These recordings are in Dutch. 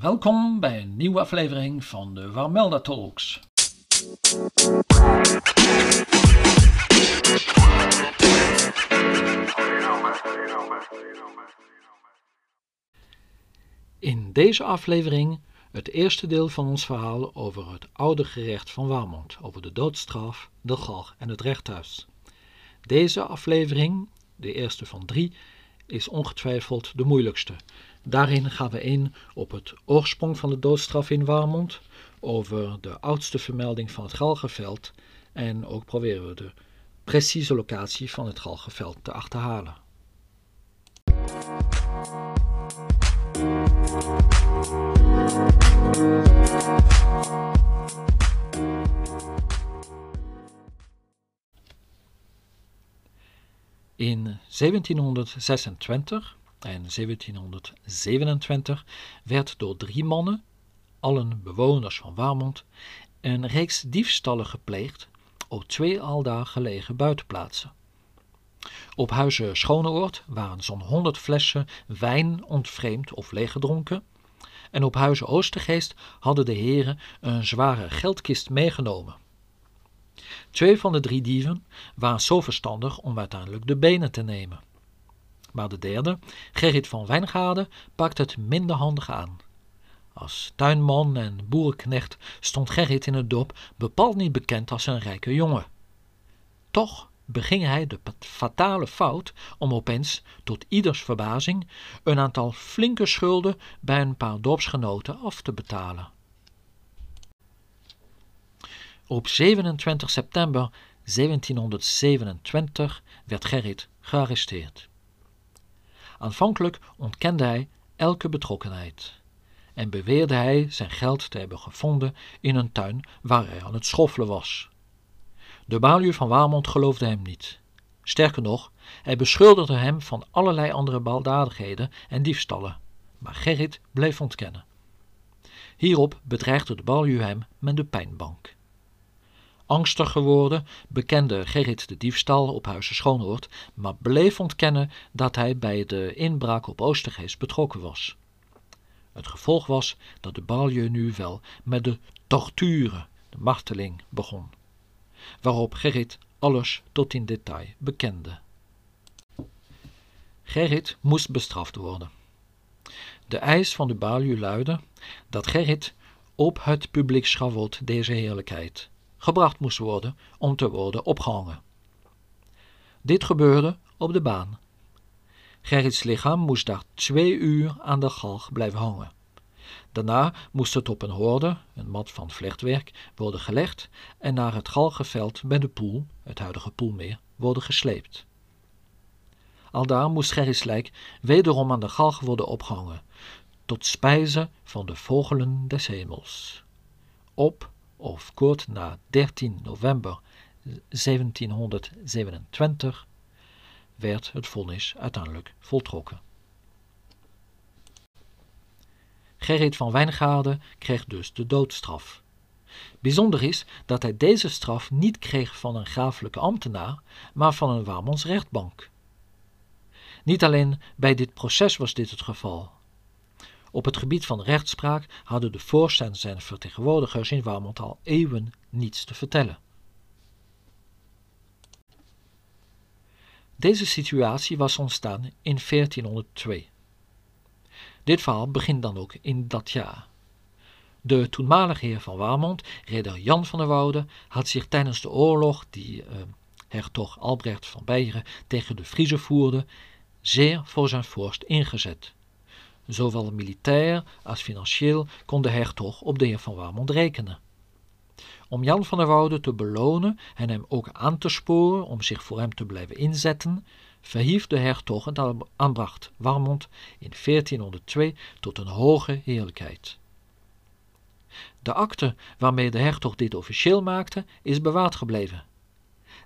Welkom bij een nieuwe aflevering van de Warmelda Talks. In deze aflevering het eerste deel van ons verhaal over het oude gerecht van Warmond, over de doodstraf, de galg en het rechthuis. Deze aflevering, de eerste van drie, is ongetwijfeld de moeilijkste. Daarin gaan we in op het oorsprong van de doodstraf in Warmond, over de oudste vermelding van het Galgenveld en ook proberen we de precieze locatie van het Galgenveld te achterhalen. In 1726 en 1727 werd door drie mannen, allen bewoners van Warmond, een reeks diefstallen gepleegd op twee aldaar gelegen buitenplaatsen. Op huizen Schoneoord waren zo'n honderd flessen wijn ontvreemd of leeggedronken, en op huizen Oostergeest hadden de heren een zware geldkist meegenomen. Twee van de drie dieven waren zo verstandig om uiteindelijk de benen te nemen. Maar de derde, Gerrit van Wijngaarden, pakte het minder handig aan. Als tuinman en boerenknecht stond Gerrit in het dorp bepaald niet bekend als een rijke jongen. Toch beging hij de fatale fout om opeens, tot ieders verbazing, een aantal flinke schulden bij een paar dorpsgenoten af te betalen. Op 27 september 1727 werd Gerrit gearresteerd. Aanvankelijk ontkende hij elke betrokkenheid en beweerde hij zijn geld te hebben gevonden in een tuin waar hij aan het schoffelen was. De baluur van Waarmond geloofde hem niet. Sterker nog, hij beschuldigde hem van allerlei andere baldadigheden en diefstallen, maar Gerrit bleef ontkennen. Hierop bedreigde de baluur hem met de pijnbank. Angstig geworden bekende Gerrit de diefstal op Huizen Schoonoord, maar bleef ontkennen dat hij bij de inbraak op Oostergeest betrokken was. Het gevolg was dat de balje nu wel met de torture, de marteling, begon, waarop Gerrit alles tot in detail bekende. Gerrit moest bestraft worden. De eis van de balje luidde dat Gerrit op het publiek schavot deze heerlijkheid gebracht moest worden om te worden opgehangen. Dit gebeurde op de baan. Gerrits lichaam moest daar twee uur aan de galg blijven hangen. Daarna moest het op een hoorde, een mat van vlechtwerk, worden gelegd en naar het galgenveld bij de poel, het huidige poelmeer, worden gesleept. Aldaar moest Gerrits lijk wederom aan de galg worden opgehangen, tot spijze van de vogelen des hemels. Op of kort na 13 november 1727 werd het vonnis uiteindelijk voltrokken. Gerrit van Wijngaarden kreeg dus de doodstraf. Bijzonder is dat hij deze straf niet kreeg van een grafelijke ambtenaar, maar van een Warmons rechtbank. Niet alleen bij dit proces was dit het geval. Op het gebied van rechtspraak hadden de voorstanders en vertegenwoordigers in Warmond al eeuwen niets te vertellen. Deze situatie was ontstaan in 1402. Dit verhaal begint dan ook in dat jaar. De toenmalige heer van Warmond, ridder Jan van der Woude, had zich tijdens de oorlog die uh, hertog Albrecht van Beieren tegen de Friezen voerde, zeer voor zijn vorst ingezet. Zowel militair als financieel kon de hertog op de heer van Warmond rekenen. Om Jan van der Woude te belonen en hem ook aan te sporen om zich voor hem te blijven inzetten, verhief de hertog het aanbracht Warmond in 1402 tot een hoge heerlijkheid. De akte waarmee de hertog dit officieel maakte is bewaard gebleven.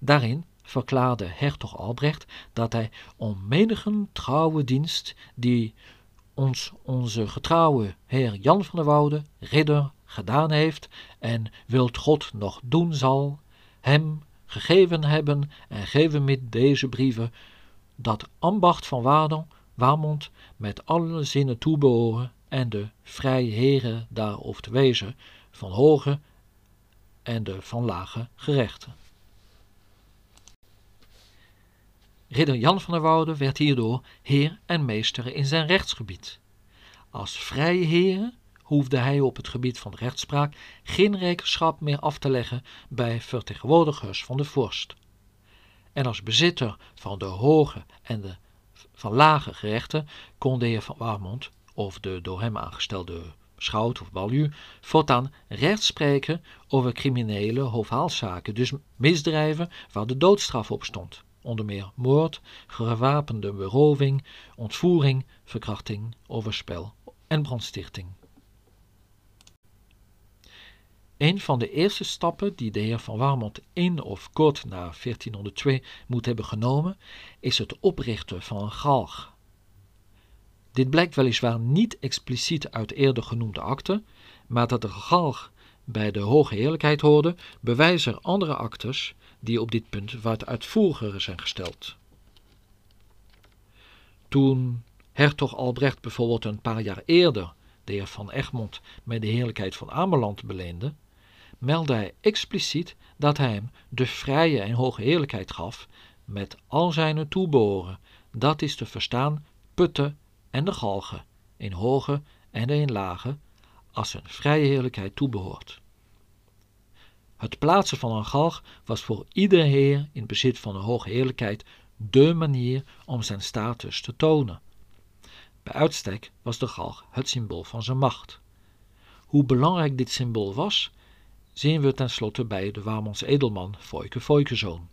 Daarin verklaarde hertog Albrecht dat hij om menigen trouwe dienst die ons onze getrouwe heer Jan van der Woude, ridder, gedaan heeft en wilt God nog doen zal, hem gegeven hebben en geven met deze brieven dat ambacht van Wadel, Waarmond met alle zinnen toebehoren en de vrije heren daarover te wezen van hoge en de van lage gerechten. Ridder Jan van der Woude werd hierdoor heer en meester in zijn rechtsgebied. Als vrije heer hoefde hij op het gebied van rechtspraak geen rekenschap meer af te leggen bij vertegenwoordigers van de vorst. En als bezitter van de hoge en de van lage gerechten kon de heer van Warmond of de door hem aangestelde schout of balju voortaan recht spreken over criminele hoofdhaalzaken, dus misdrijven waar de doodstraf op stond. Onder meer moord, gewapende beroving, ontvoering, verkrachting, overspel en brandstichting. Een van de eerste stappen die de heer van Warmond in of kort na 1402 moet hebben genomen, is het oprichten van een galg. Dit blijkt weliswaar niet expliciet uit eerder genoemde akte, maar dat de galg bij de hoge heerlijkheid hoorde, bewijzen andere actes die op dit punt wat uitvoeriger zijn gesteld. Toen hertog Albrecht bijvoorbeeld een paar jaar eerder de heer van Egmond met de heerlijkheid van Ameland beleende, meldde hij expliciet dat hij hem de vrije en hoge heerlijkheid gaf met al zijn toebehoren, dat is te verstaan putten en de galgen, in hoge en in lage, als een vrije heerlijkheid toebehoort. Het plaatsen van een galg was voor iedere heer in bezit van een hoge heerlijkheid dé manier om zijn status te tonen. Bij uitstek was de galg het symbool van zijn macht. Hoe belangrijk dit symbool was, zien we tenslotte bij de Warmondse edelman Foike Foikezoon.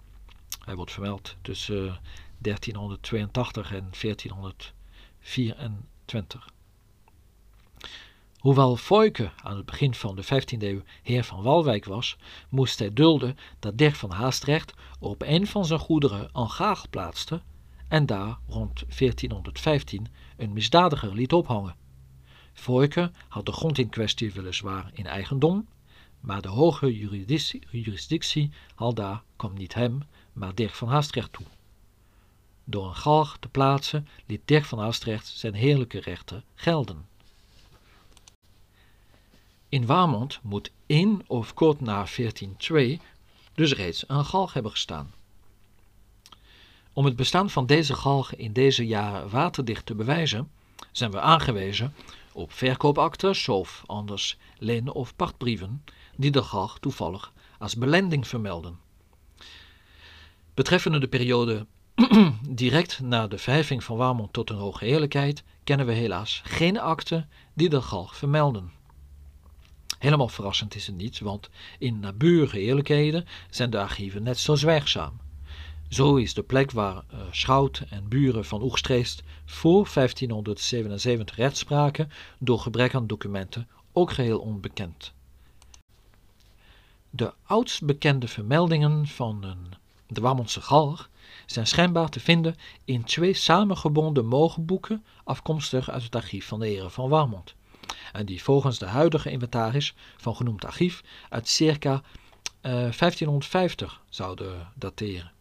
Hij wordt vermeld tussen 1382 en 1424. Hoewel Foike aan het begin van de 15e eeuw heer van Walwijk was, moest hij dulden dat Dirk van Haastrecht op een van zijn goederen een gaag plaatste en daar rond 1415 een misdadiger liet ophangen. Foike had de grond in kwestie weliswaar in eigendom, maar de hoge jurisdictie daar kwam niet hem, maar Dirk van Haastrecht toe. Door een galg te plaatsen liet Dirk van Haastrecht zijn heerlijke rechten gelden. In Warmond moet in of kort na 1402 dus reeds een galg hebben gestaan. Om het bestaan van deze galg in deze jaren waterdicht te bewijzen, zijn we aangewezen op verkoopactes of anders leen- of pachtbrieven die de galg toevallig als belending vermelden. Betreffende de periode direct na de verheffing van Warmond tot een hoge heerlijkheid kennen we helaas geen akten die de galg vermelden. Helemaal verrassend is het niet, want in naburige heerlijkheden zijn de archieven net zo zwijgzaam. Zo is de plek waar uh, schout en buren van Oegstreest voor 1577 rechtspraken door gebrek aan documenten ook geheel onbekend. De oudst bekende vermeldingen van de Warmondse galg zijn schijnbaar te vinden in twee samengebonden mogenboeken afkomstig uit het archief van de heren van Warmond en die volgens de huidige inventaris van genoemd archief uit circa 1550 eh, zouden dateren.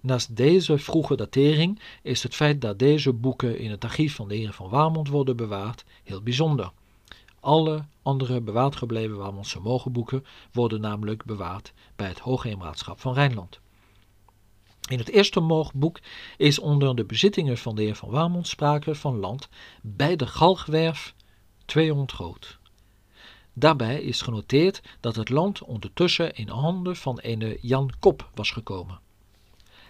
Naast deze vroege datering is het feit dat deze boeken in het archief van de heren van Warmond worden bewaard heel bijzonder. Alle andere bewaard gebleven Warmondse mogenboeken worden namelijk bewaard bij het Hoogheemraadschap van Rijnland. In het eerste moogboek is onder de bezittingen van de heer van Warmond sprake van land bij de Galgwerf 200 groot. Daarbij is genoteerd dat het land ondertussen in handen van een Jan Kop was gekomen.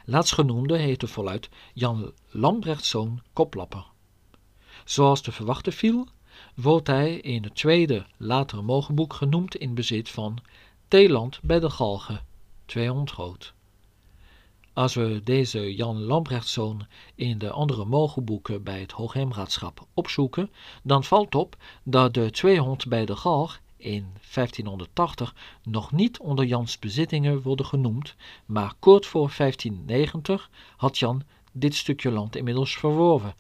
Laatstgenoemde heette voluit Jan Lambrechtszoon Koplapper. Zoals te verwachten viel, wordt hij in het tweede, latere mogenboek genoemd in bezit van Theeland bij de Galgen, 200 groot. Als we deze Jan Lambrechtszoon in de andere mogenboeken bij het Hoogheemraadschap opzoeken, dan valt op dat de 200 bij de Galg in 1580 nog niet onder Jans bezittingen worden genoemd, maar kort voor 1590 had Jan dit stukje land inmiddels verworven.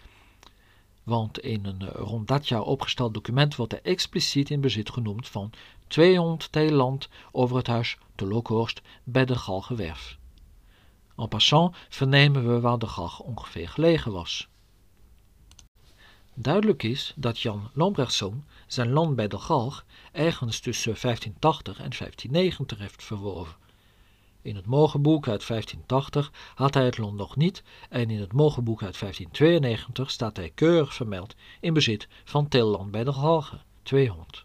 Want in een rond dat jaar opgesteld document wordt er expliciet in bezit genoemd van 200 teel land over het huis te Lokhorst bij de Galgenwerf. En passant vernemen we waar de galg ongeveer gelegen was. Duidelijk is dat Jan Lambrechtszoon zijn land bij de Galg ergens tussen 1580 en 1590 heeft verworven. In het Mogenboek uit 1580 had hij het land nog niet en in het Mogenboek uit 1592 staat hij keurig vermeld in bezit van Tilland bij de Galgen, 200.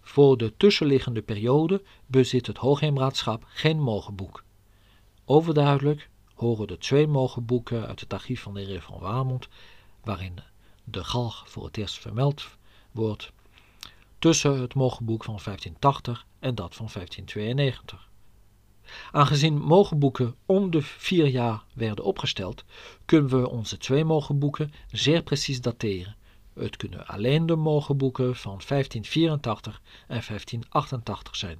Voor de tussenliggende periode bezit het Hoogheemraadschap geen mogenboek. Overduidelijk horen de twee mogenboeken uit het archief van de heer van Wamond, waarin de galg voor het eerst vermeld wordt, tussen het mogenboek van 1580 en dat van 1592. Aangezien mogenboeken om de vier jaar werden opgesteld, kunnen we onze twee mogenboeken zeer precies dateren het kunnen alleen de mogenboeken van 1584 en 1588 zijn.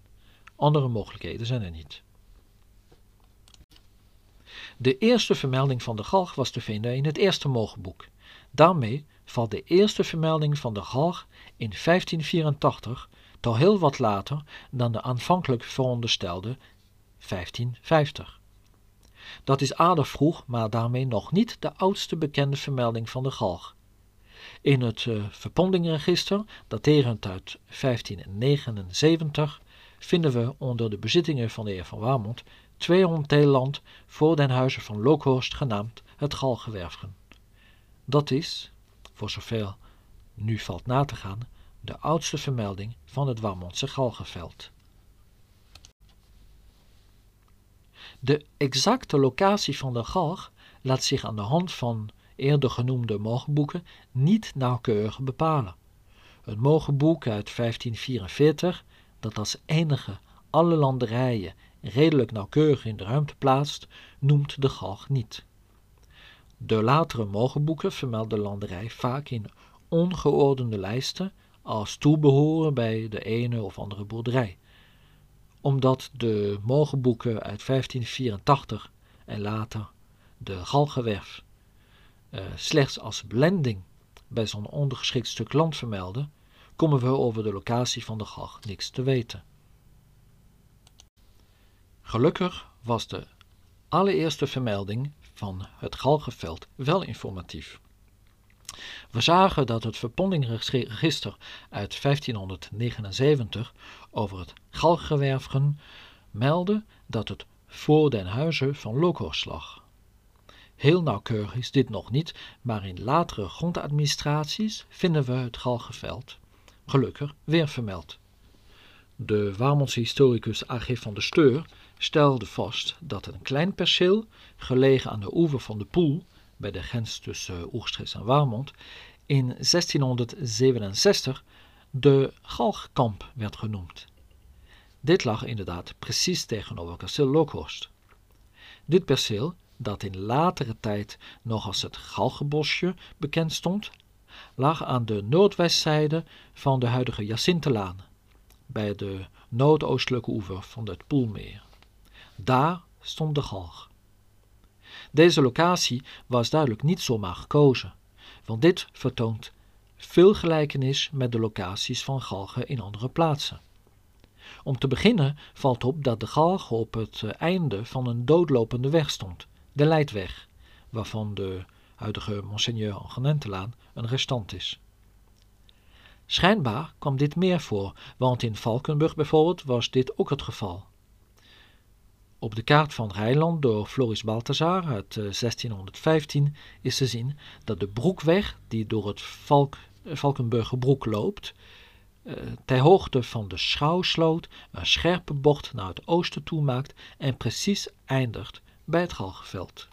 Andere mogelijkheden zijn er niet. De eerste vermelding van de galg was te vinden in het eerste mogenboek. Daarmee valt de eerste vermelding van de galg in 1584 toch heel wat later dan de aanvankelijk veronderstelde 1550. Dat is aardig vroeg, maar daarmee nog niet de oudste bekende vermelding van de galg. In het uh, verpondingregister, daterend uit 1579, vinden we onder de bezittingen van de heer van Warmond 200 teeland voor den huize van Lookhorst genaamd het Galgewerfgen. Dat is, voor zover nu valt na te gaan, de oudste vermelding van het Warmondse galgenveld. De exacte locatie van de galg laat zich aan de hand van eerder genoemde mogenboeken niet nauwkeurig bepalen. Het mogenboek uit 1544, dat als enige alle landerijen redelijk nauwkeurig in de ruimte plaatst, noemt de galg niet. De latere mogenboeken vermelden de landerij vaak in ongeordende lijsten als toebehoren bij de ene of andere boerderij. Omdat de mogenboeken uit 1584 en later de galgenwerf uh, slechts als blending bij zo'n ondergeschikt stuk land vermelden, komen we over de locatie van de galg niks te weten. Gelukkig was de allereerste vermelding van het galgenveld wel informatief. We zagen dat het verpondingregister uit 1579 over het galgenwerfgen meldde dat het voor den huize van Lokhorst lag. Heel nauwkeurig is dit nog niet, maar in latere grondadministraties vinden we het galgenveld, gelukkig, weer vermeld. De Warmondse historicus A.G. van der Steur stelde vast dat een klein perceel, gelegen aan de oever van de Poel, bij de grens tussen Oegstrees en Warmond, in 1667 de Galgkamp werd genoemd. Dit lag inderdaad precies tegenover kasteel Lookhorst. Dit perceel dat in latere tijd nog als het Galgenbosje bekend stond, lag aan de noordwestzijde van de huidige Jacintelaan, bij de noordoostelijke oever van het Poelmeer. Daar stond de galg. Deze locatie was duidelijk niet zomaar gekozen, want dit vertoont veel gelijkenis met de locaties van galgen in andere plaatsen. Om te beginnen valt op dat de galg op het einde van een doodlopende weg stond, de Leidweg, waarvan de huidige Monseigneur Angenentelaan een restant is. Schijnbaar kwam dit meer voor, want in Valkenburg bijvoorbeeld was dit ook het geval. Op de kaart van Rijnland door Floris Balthazar uit 1615 eh, is te zien dat de broekweg die door het Valk, eh, Valkenburgerbroek loopt, uh, ter hoogte van de Schouwsloot een scherpe bocht naar het oosten toe maakt en precies eindigt bij het galgenveld.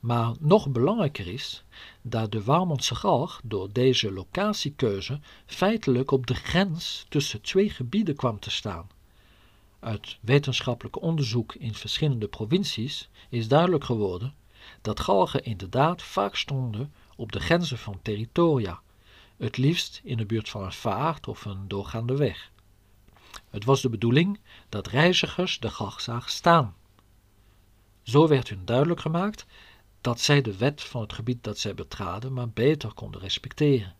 Maar nog belangrijker is dat de Warmondse galg door deze locatiekeuze feitelijk op de grens tussen twee gebieden kwam te staan. Uit wetenschappelijk onderzoek in verschillende provincies is duidelijk geworden dat galgen inderdaad vaak stonden op de grenzen van territoria, het liefst in de buurt van een vaart of een doorgaande weg. Het was de bedoeling dat reizigers de galg zagen staan. Zo werd hun duidelijk gemaakt dat zij de wet van het gebied dat zij betraden maar beter konden respecteren.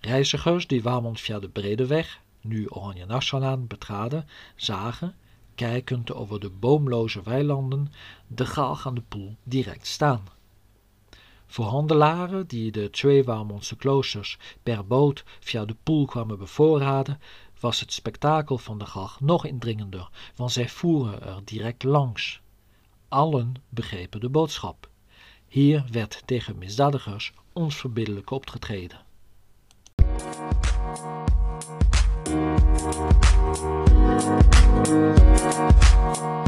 Reizigers die Wamond via de Brede Weg, nu Oranje Nassaulaan, betraden, zagen, kijkend over de boomloze weilanden, de galg aan de poel direct staan. Voor handelaren die de twee Warmondse kloosters per boot via de poel kwamen bevoorraden, was het spektakel van de galg nog indringender, want zij voeren er direct langs. Allen begrepen de boodschap. Hier werd tegen misdadigers onverbiddelijk opgetreden. Thank you.